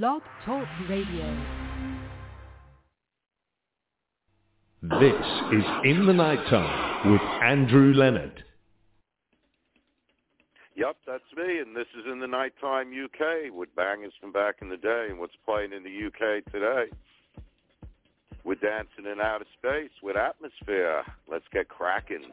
Blog Talk Radio. This is In the Nighttime with Andrew Leonard. Yep, that's me, and this is in the nighttime UK with bangers from back in the day and what's playing in the UK today. We're dancing in outer space with atmosphere. Let's get cracking.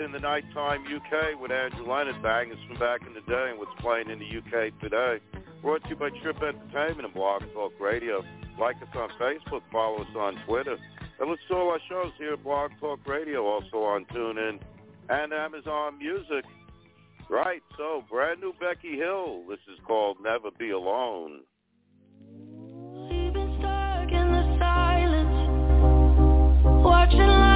in the nighttime UK with Andrew Leonard from back in the day and what's playing in the UK today. Brought to you by Trip Entertainment and Blog Talk Radio. Like us on Facebook, follow us on Twitter, and listen to all our shows here at Blog Talk Radio, also on TuneIn and Amazon Music. Right, so brand new Becky Hill. This is called Never Be Alone. We've been stuck in the silence, watching life.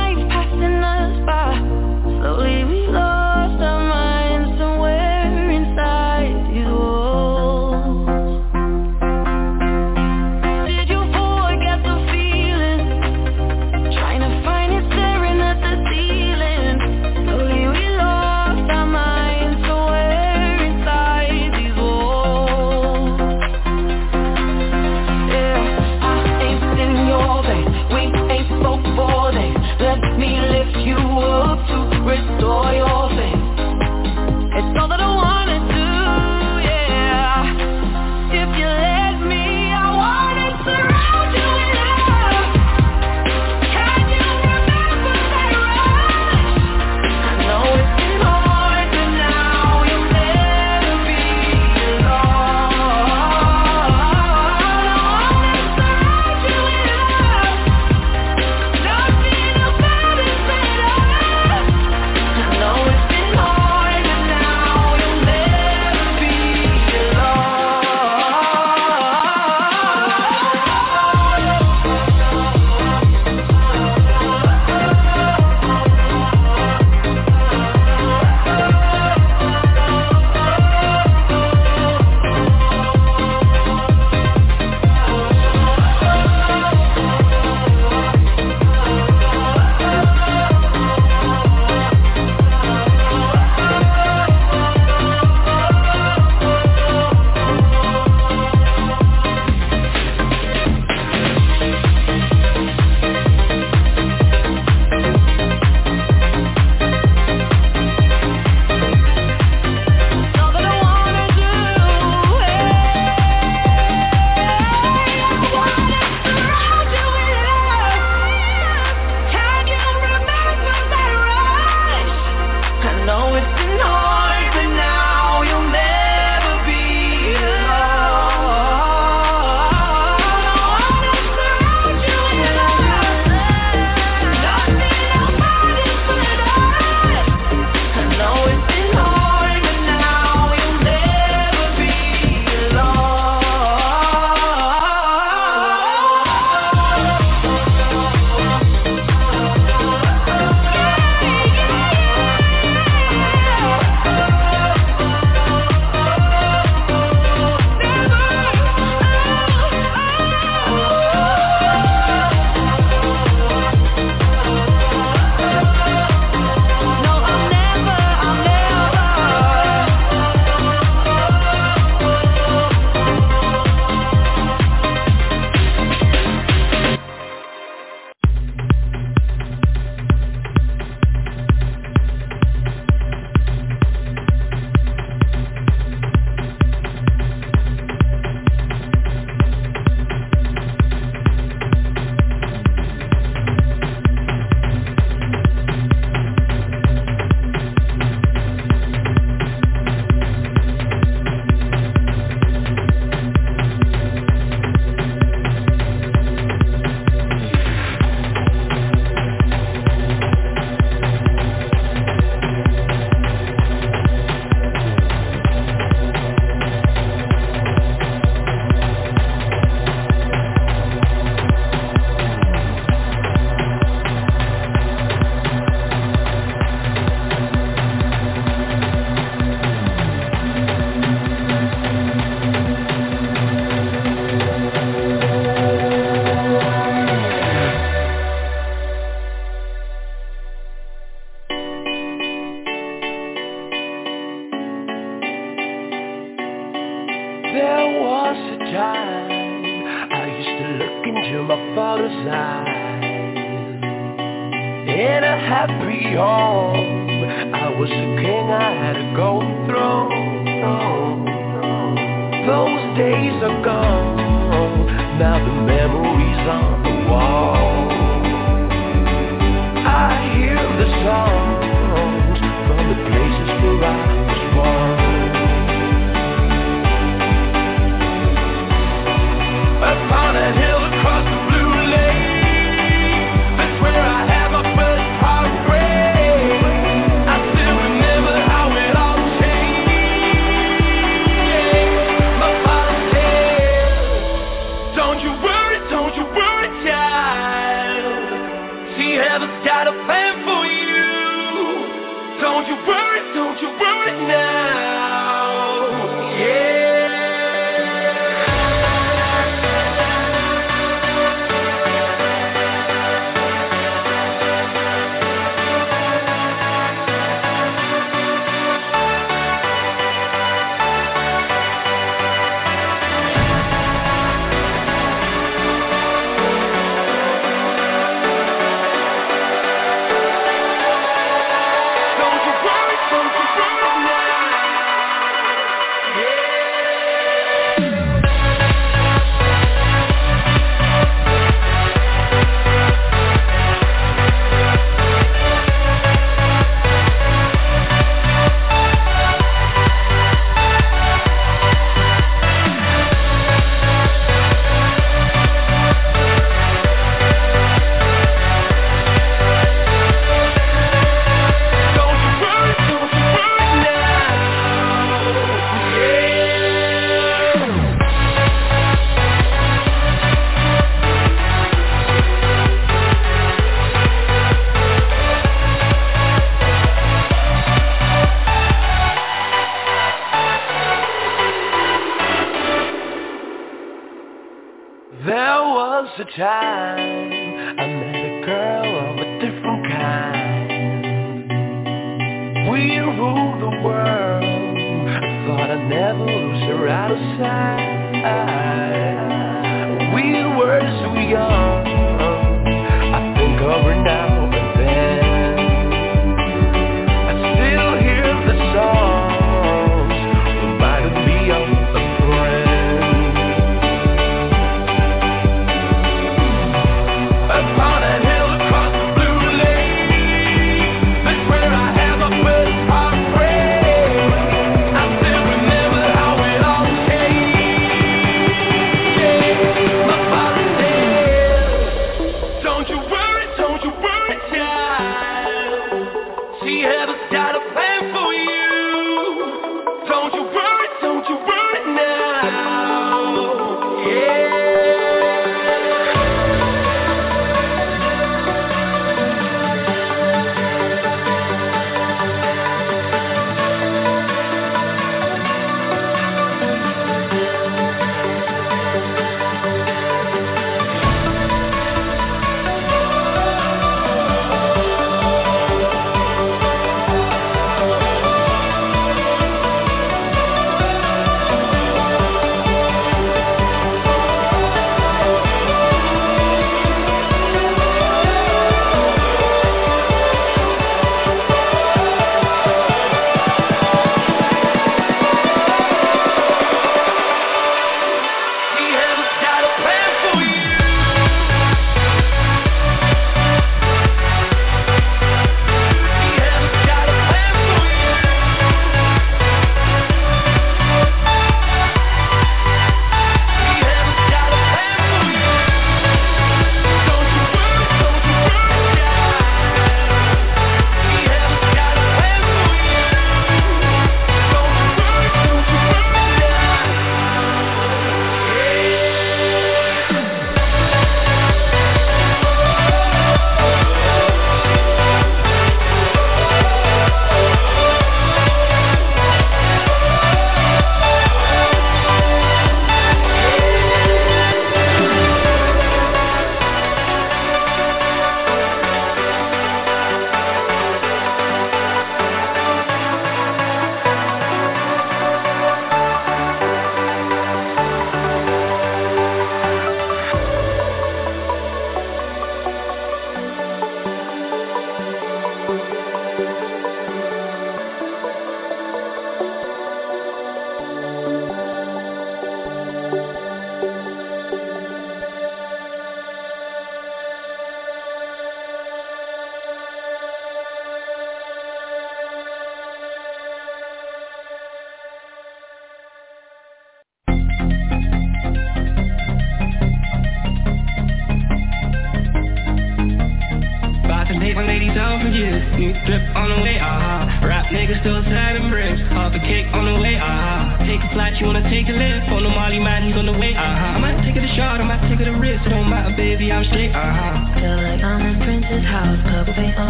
Was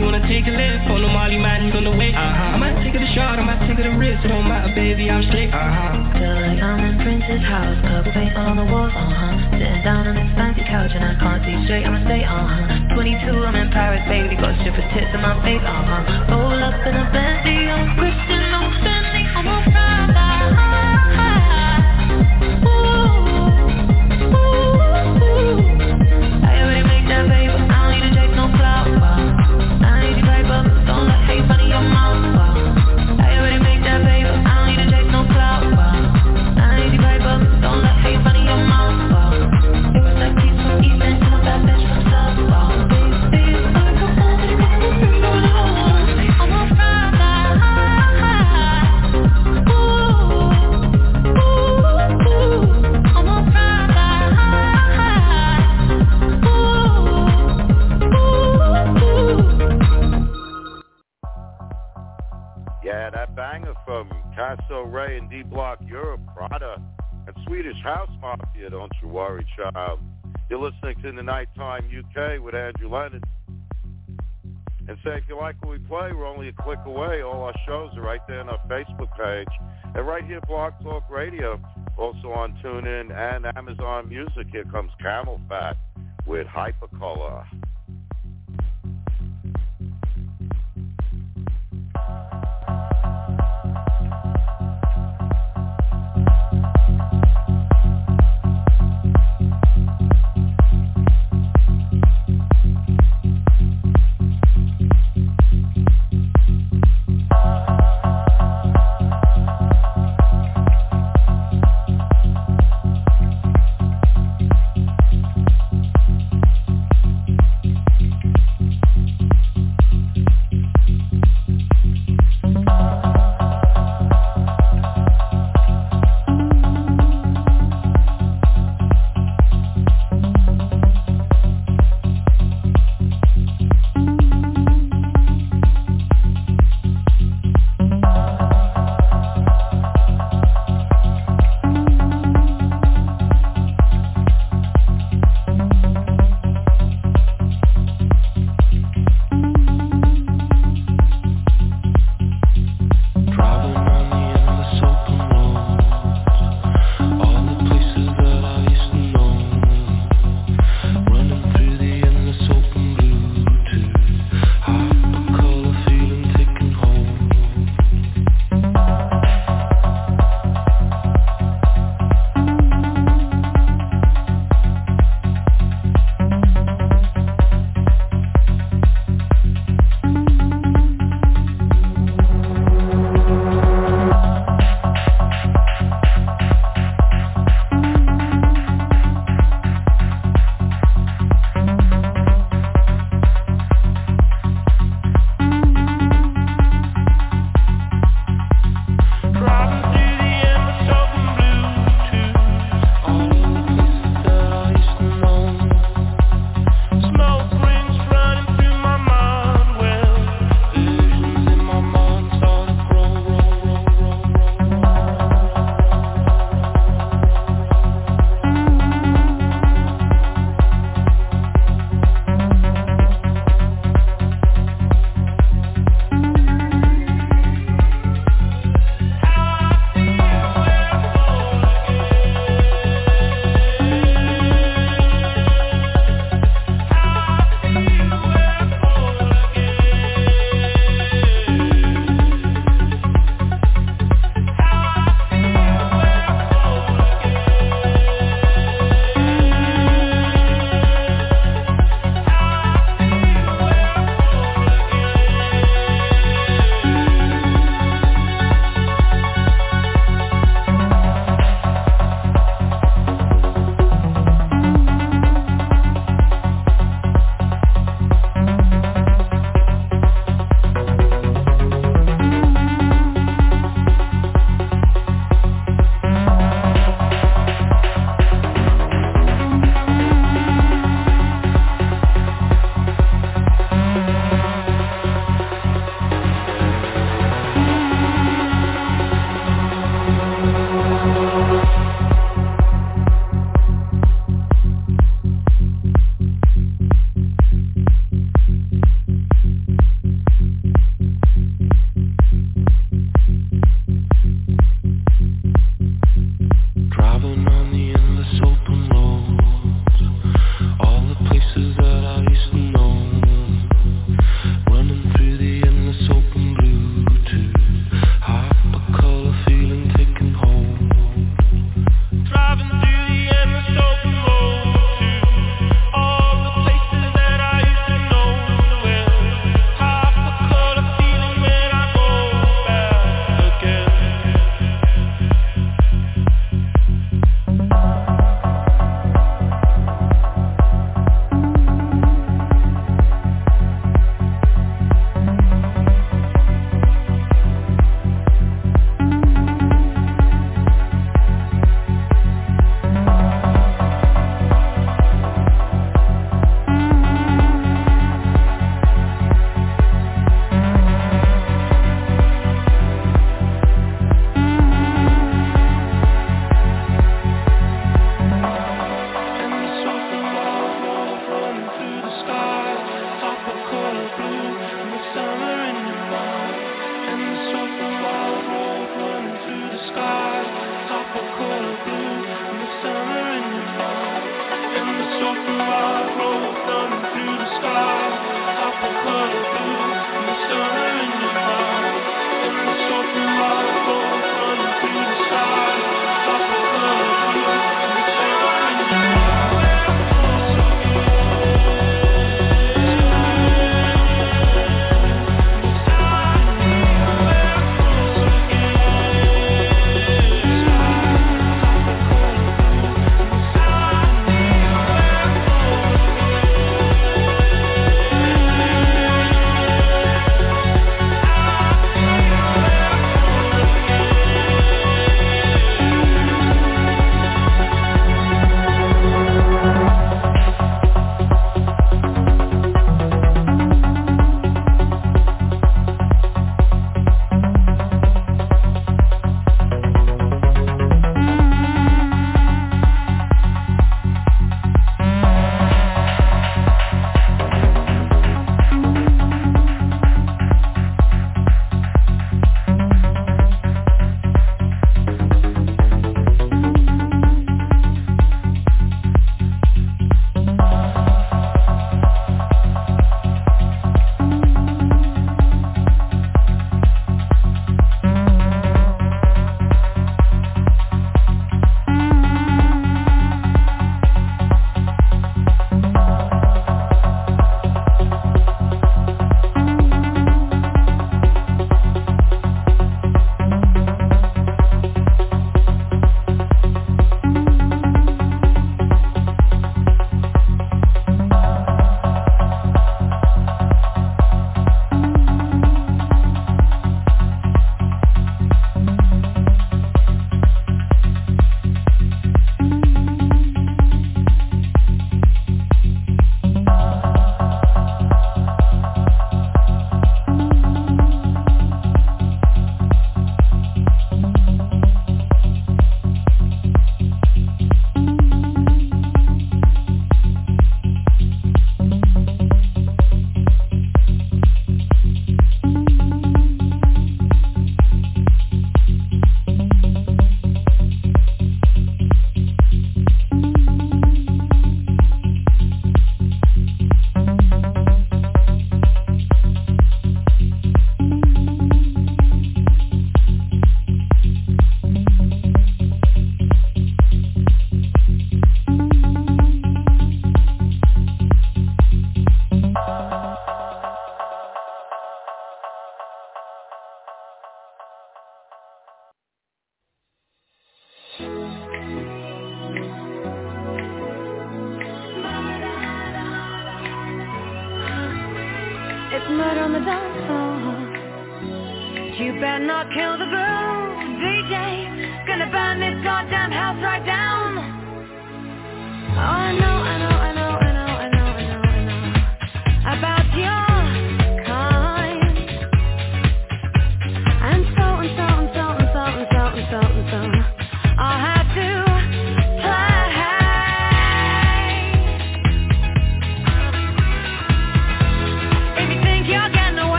you wanna take a lift on the Molly man, he's on the way, uh-huh. I might take it a shot, I might take it a risk, it don't matter, baby, I'm straight, uh-huh. Feel like I'm in Prince's house, purple paint on the walls, uh-huh. Sitting down on this fancy couch and I can't see straight, I'ma stay, uh-huh. 22, I'm in Paris, baby, got stripper tits in my face, uh-huh. Roll up in a Bentley, I'm Christian, Casso Raye and D Block Europe, Prada, and Swedish House Mafia, don't you worry, child. You're listening to the Nighttime UK with Andrew Leonard. And say if you like what we play, we're only a click away. All our shows are right there on our Facebook page. And right here, Blog Talk Radio, also on TuneIn and Amazon Music. Here comes CamelPhat with Hypercolor.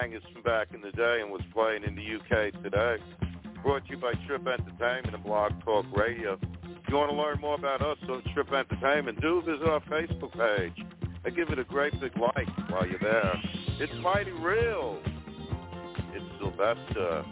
Bangers from back in the day and was playing in the UK today. Brought to you by Trip Entertainment and Blog Talk Radio. If you want to learn more about us on Trip Entertainment, do visit our Facebook page and give it a great big like while you're there. It's mighty real. It's Sylvester.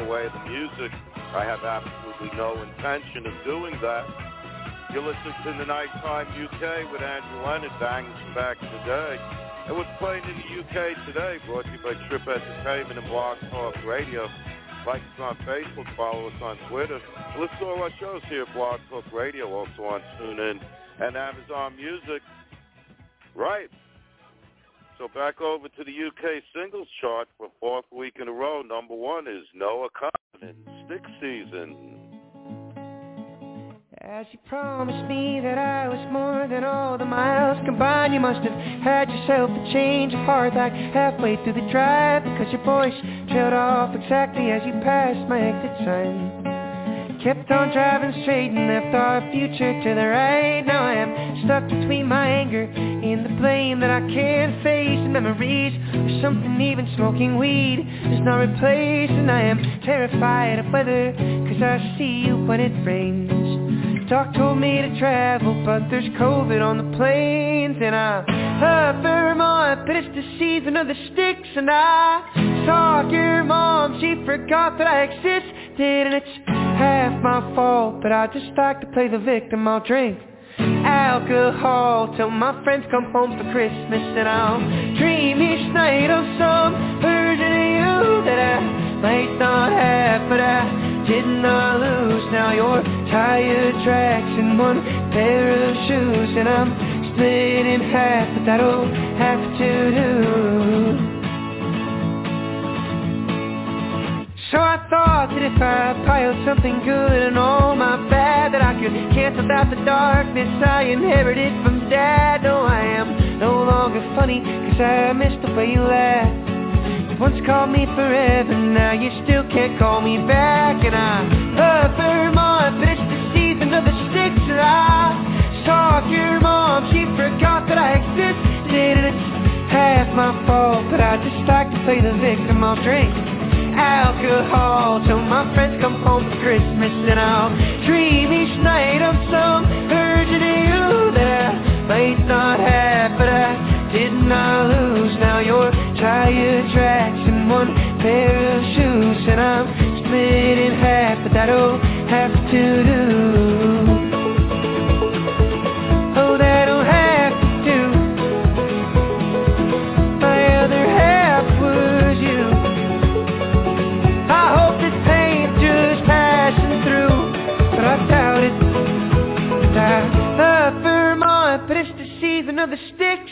Away the music. I have absolutely no intention of doing that. You're listening to the Nighttime UK with Andrew Leonard, back in the day. And what's playing in the UK today, brought to you by Trip Entertainment and Blog Talk Radio. Like us on Facebook, follow us on Twitter. Listen to all our shows here at Blog Talk Radio, also on TuneIn and Amazon Music. Right. So back over to the UK singles chart for fourth week in a row. Number one is Noah Kahan, Stick Season. As you promised me that I was more than all the miles combined You must have had yourself a change of heart like halfway through the drive Because your voice trailed off exactly as you passed my exit sign Kept on driving straight and left our future to the right. Now I am stuck between my anger and the blame that I can't face. The memories of something even smoking weed does not replace And I am terrified of weather cause I see you when it rains. Doc told me to travel, but there's COVID on the planes And I love Vermont, but it's the season of the sticks And I saw your mom, she forgot that I existed And it's half my fault, but I just like to play the victim I'll drink alcohol till my friends come home for Christmas And I'll dream each night of some version of you that I might not have, but I did not lose. Now your tire tracks in one pair of shoes, and I'm split in half, but that'll have to do. So I thought that if I piled something good and all my bad That I could cancel out the darkness I inherited from dad. No, I am no longer funny Cause I miss the way you laugh once called me forever, now you still can't call me back. And I love Vermont, but it's the season of the sticks And I saw your mom, she forgot that I existed. And it's half my fault, but I just like to play the victim I'll drink alcohol. Till my friends come home for Christmas And I'll dream each night of some version of you that I might not have But I did not lose, now you're tire tracks and one pair of shoes And I'm split in half, but that'll have to do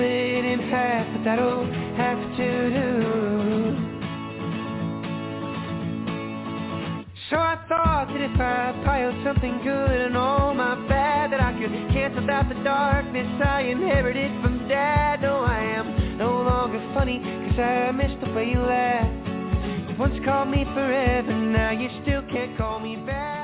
split in half, but that'll have to do. So I thought that if I piled something good and all my bad That I could cancel out the darkness I inherited from dad. No, I am no longer funny, cause I miss the way you laugh You once called me forever, now you still can't call me back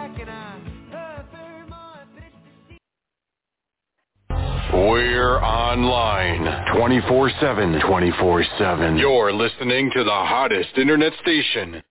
We're online 24-7. 24-7. You're listening to the hottest internet station.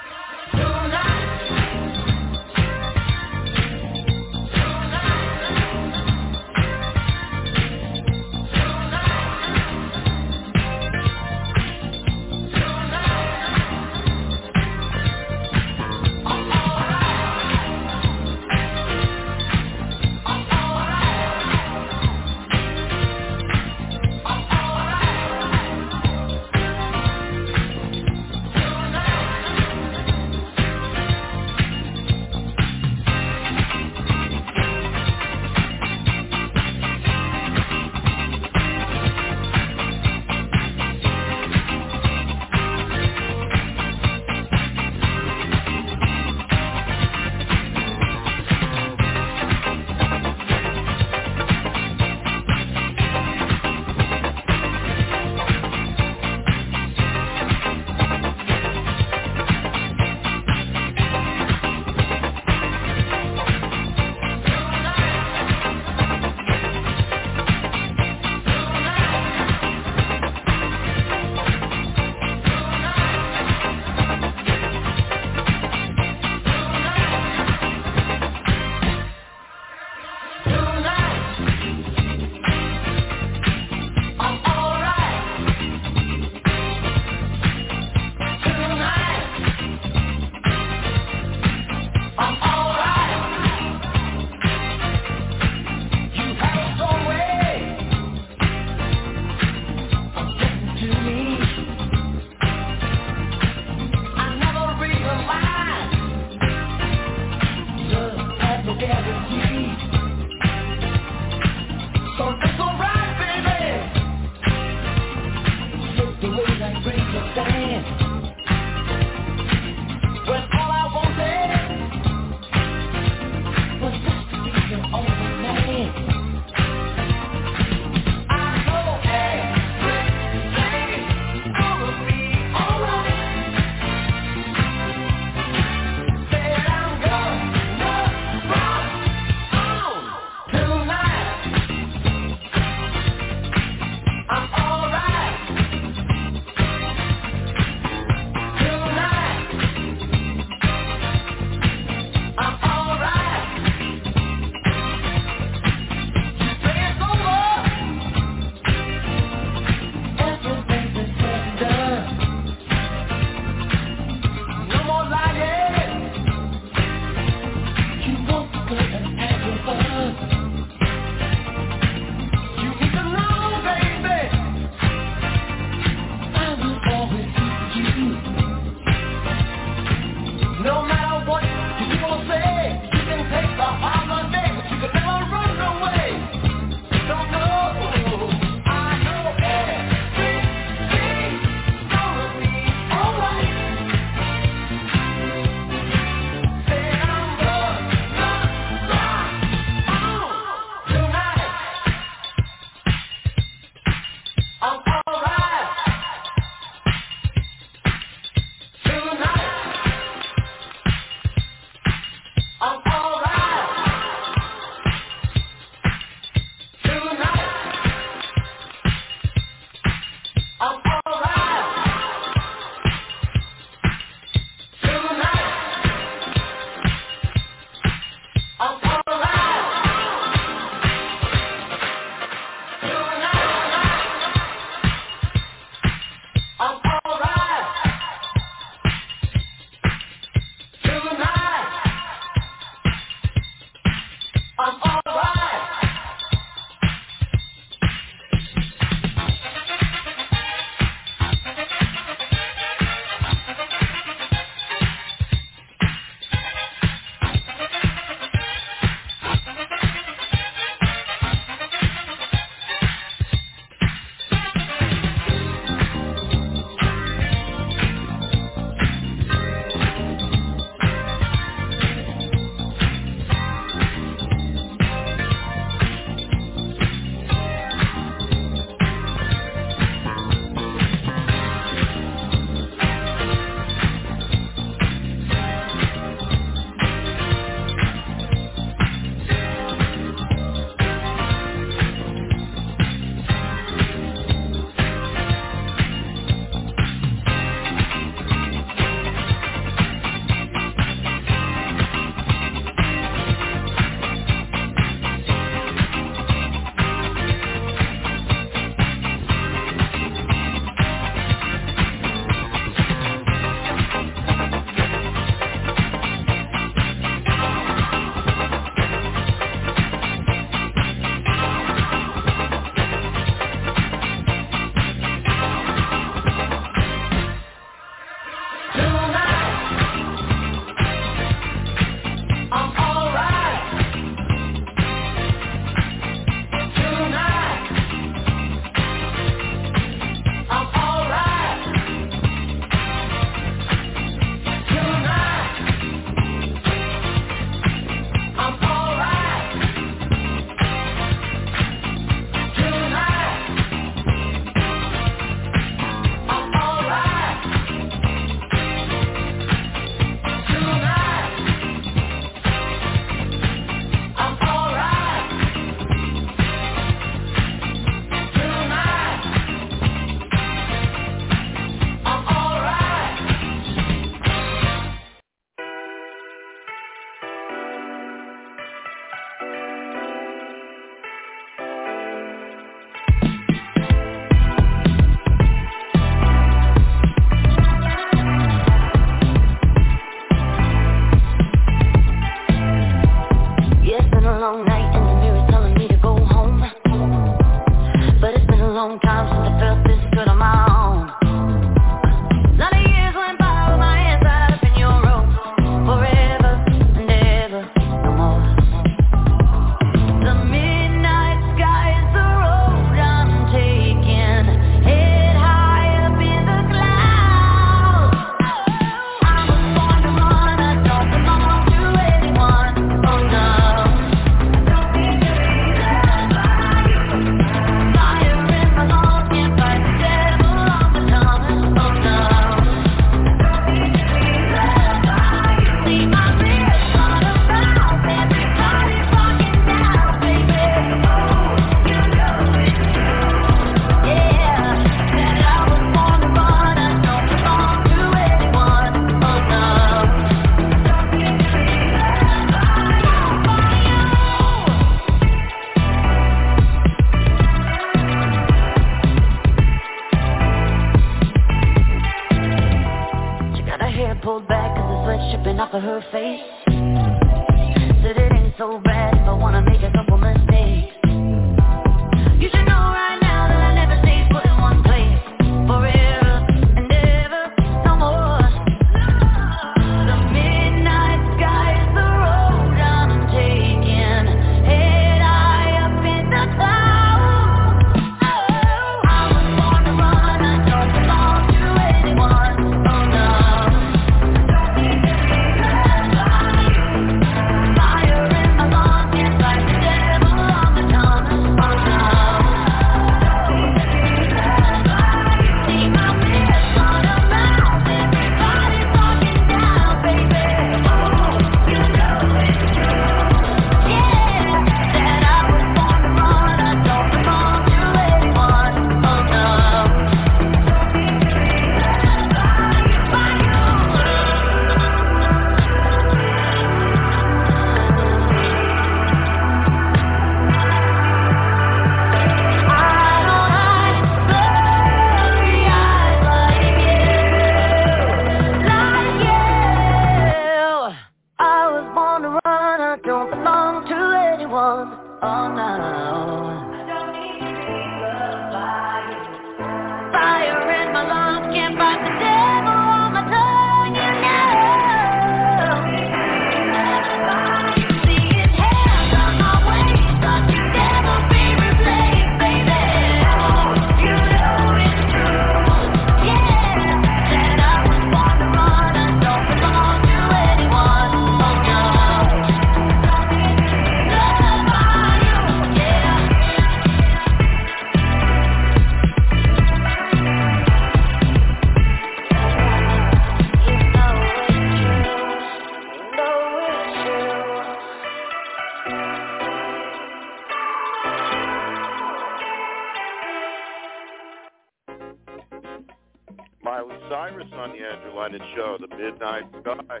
show, The Midnight Sky,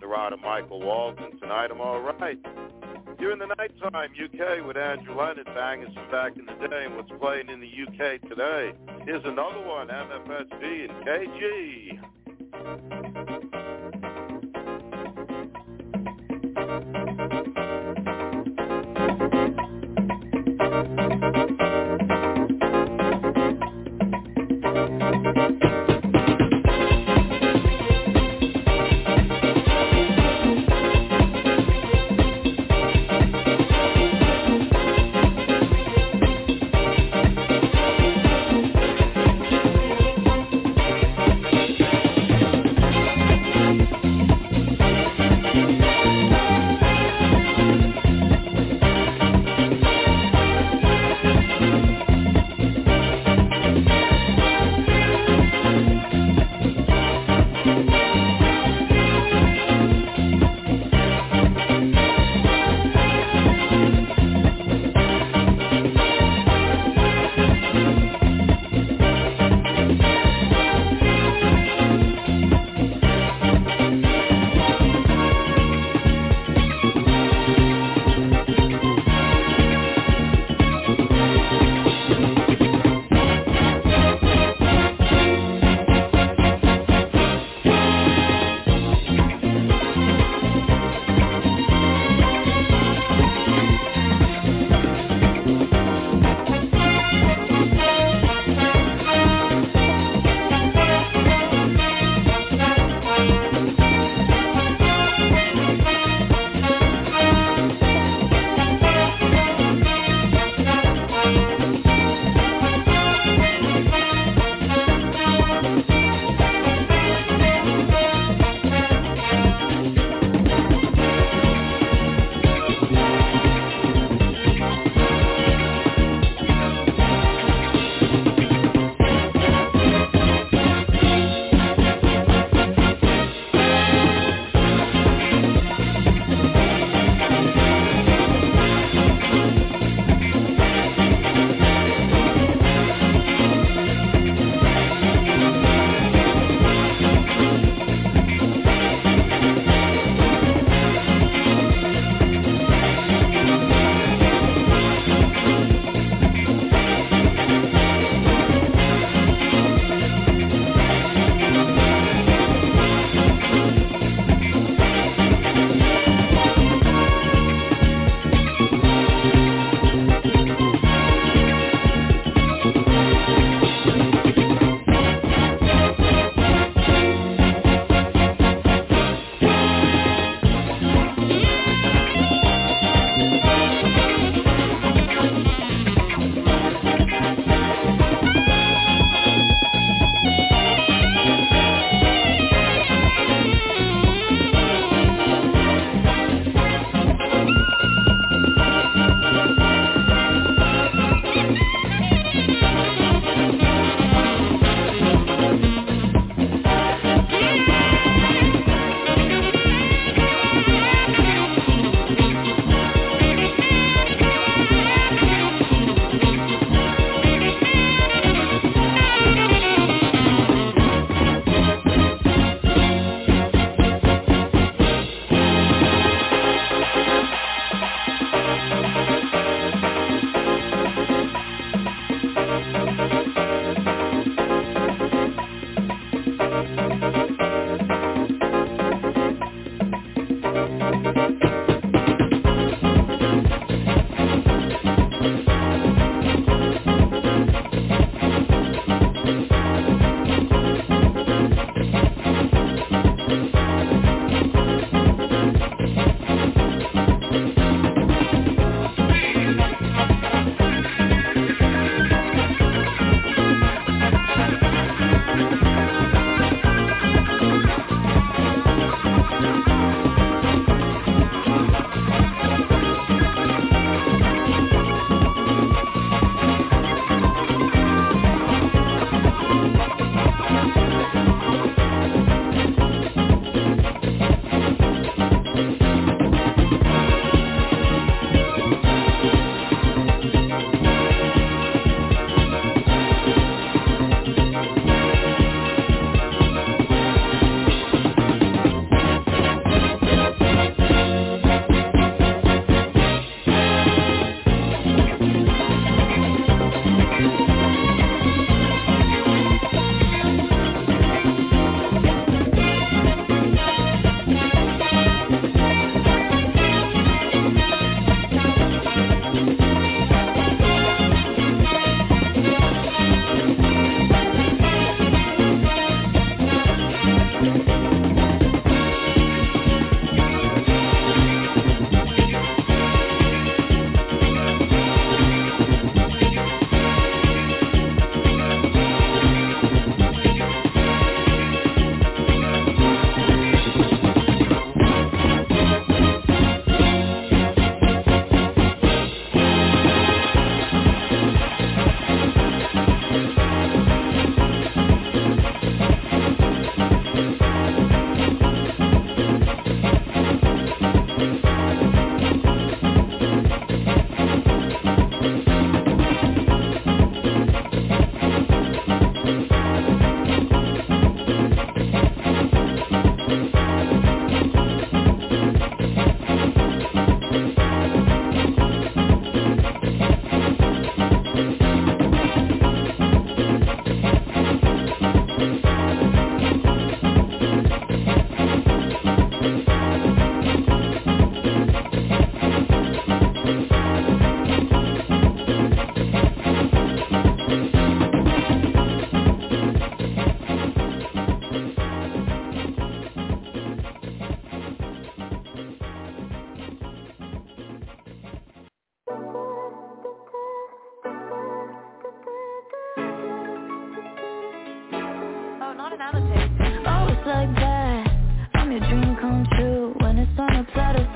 the ride of Michael Walton. Tonight I'm all right. During the nighttime, UK with Andrew Leonard banging from back in the day and what's playing in the UK today. Here's another one, MFSB and KG.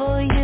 A bitch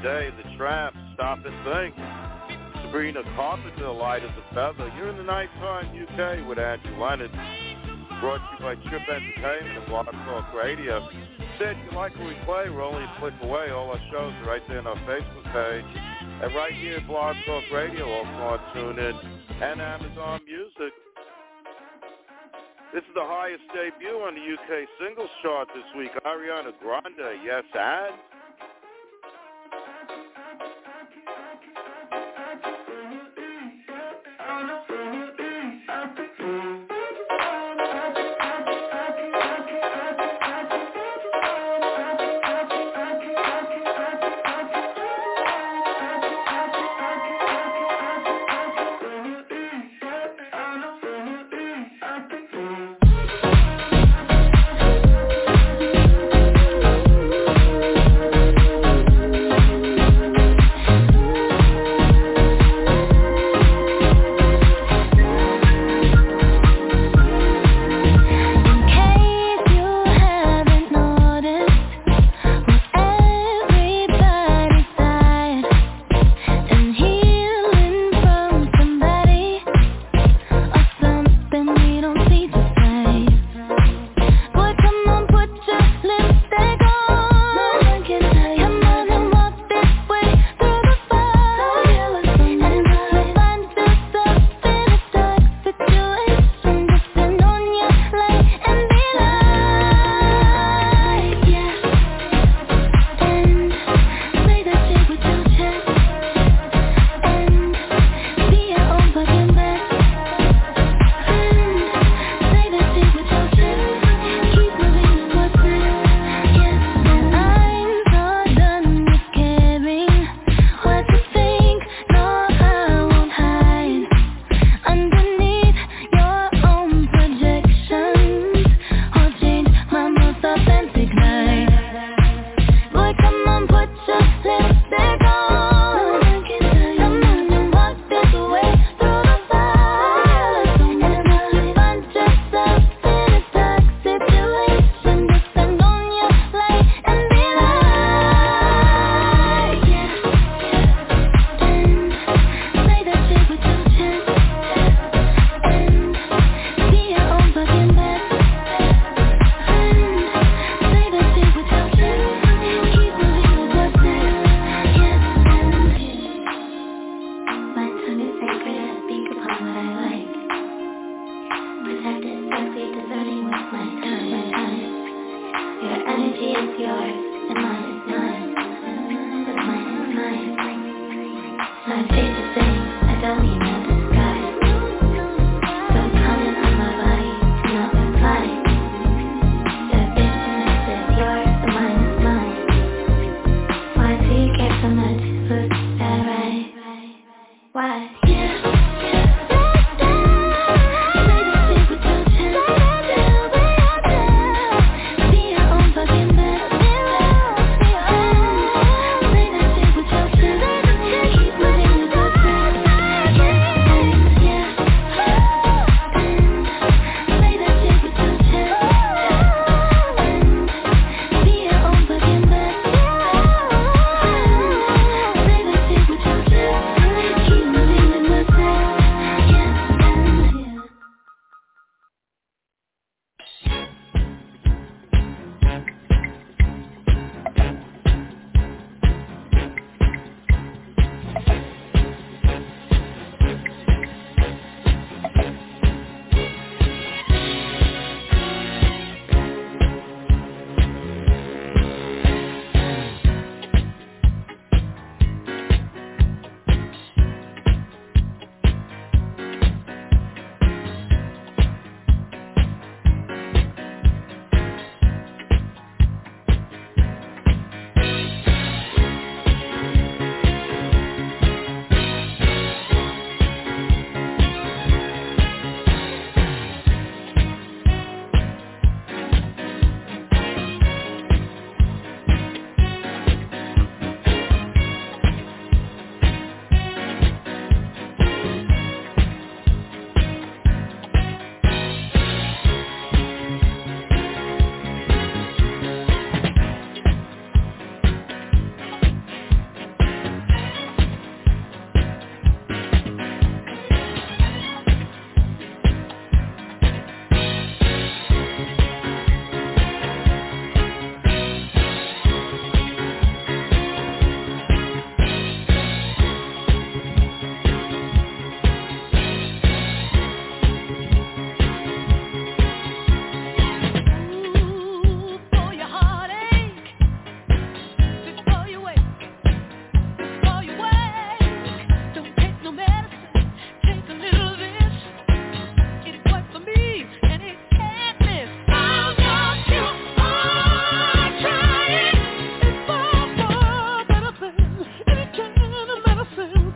In the Trammps, Stop and Think. Sabrina Carpenter, Light as a Feather. You're in the Nighttime UK with Andrew Leonard. Brought to you by Trip Entertainment and Blog Talk Radio. Said you like what we play, we're only a click away. All our shows are right there on our Facebook page. And right here at Blog Talk Radio, also on TuneIn and Amazon Music. This is the highest debut on the UK singles chart this week. Ariana Grande, yes, and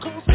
coast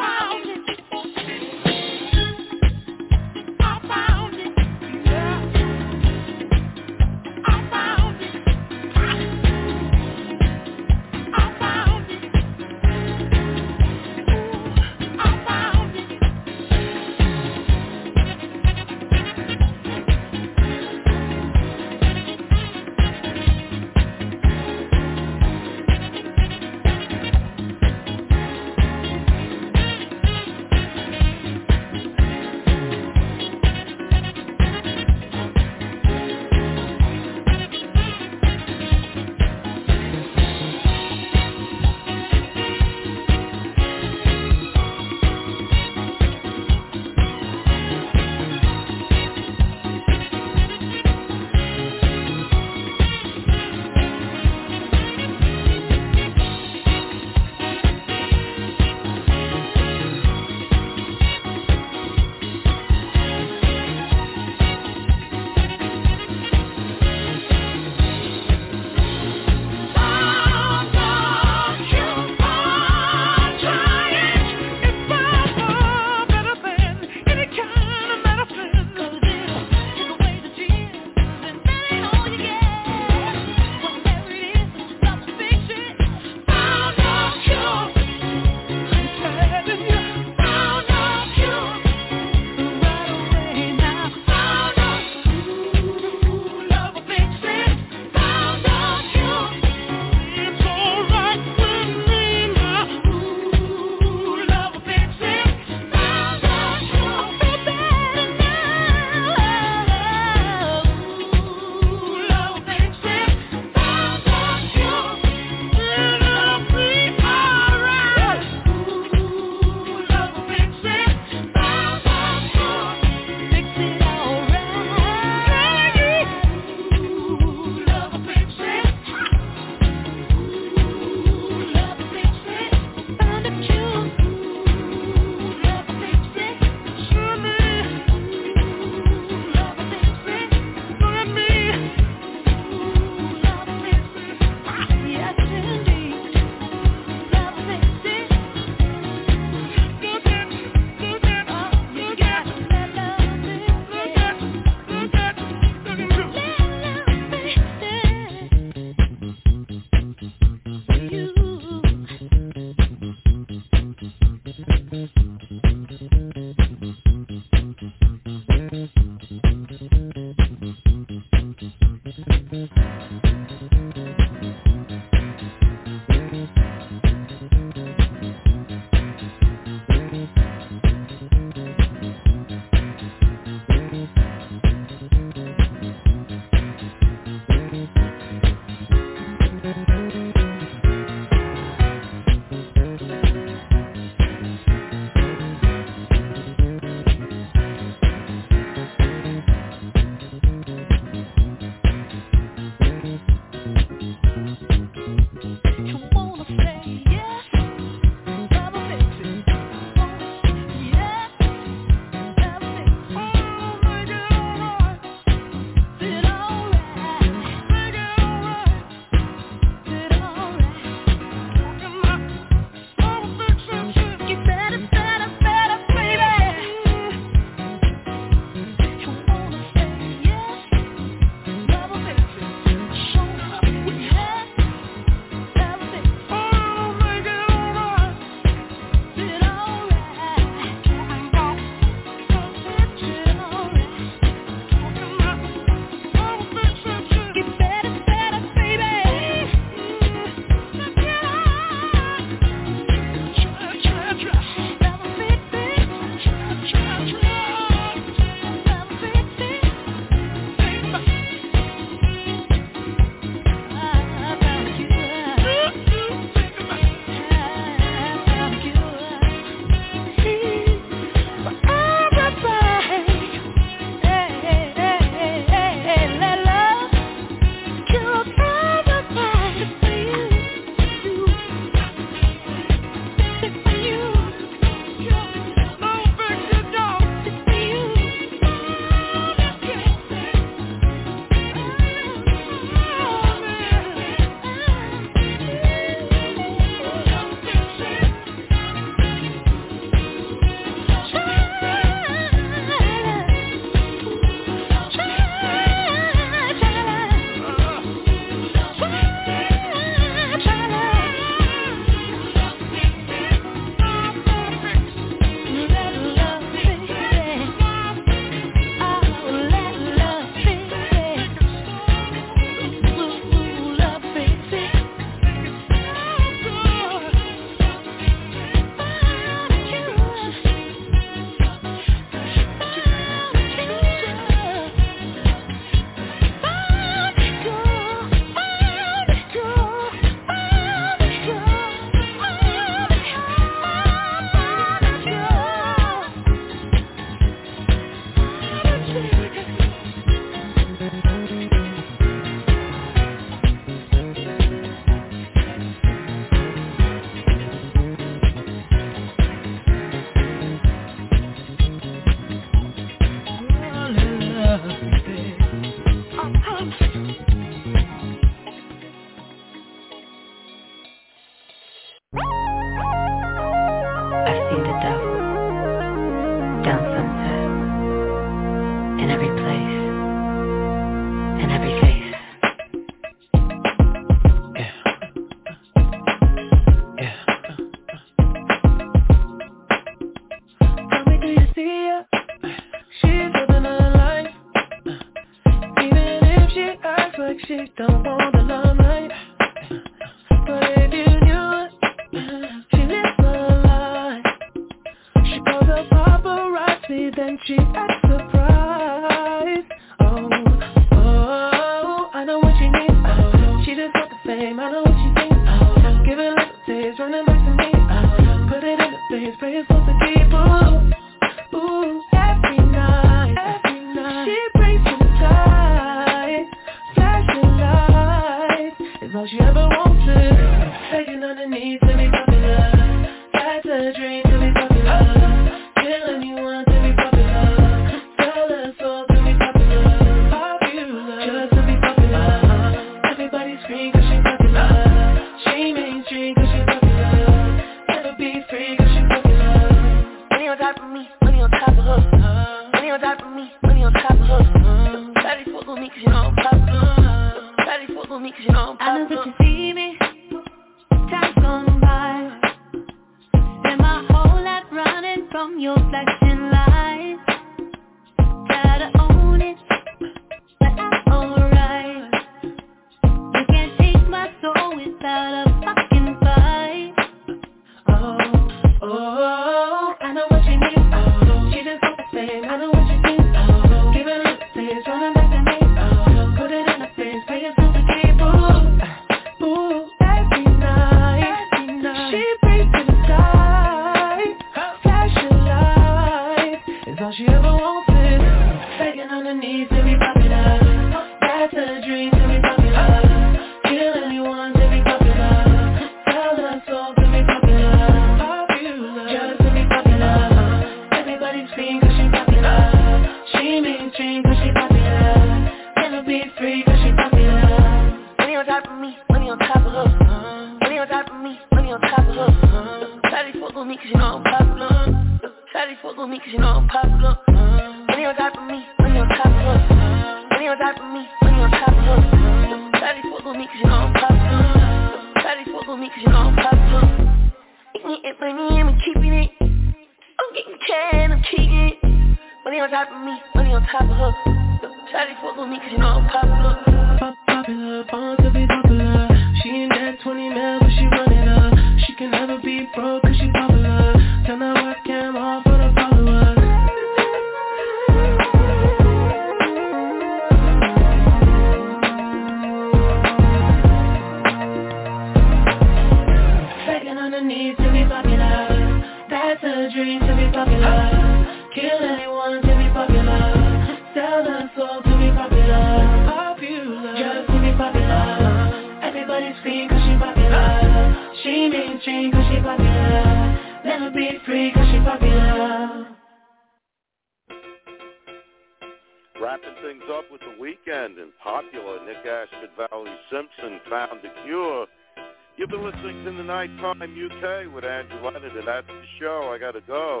Nighttime UK with Andrew Leonard, and that's the show. I gotta go.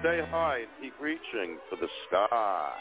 Stay high and keep reaching for the sky.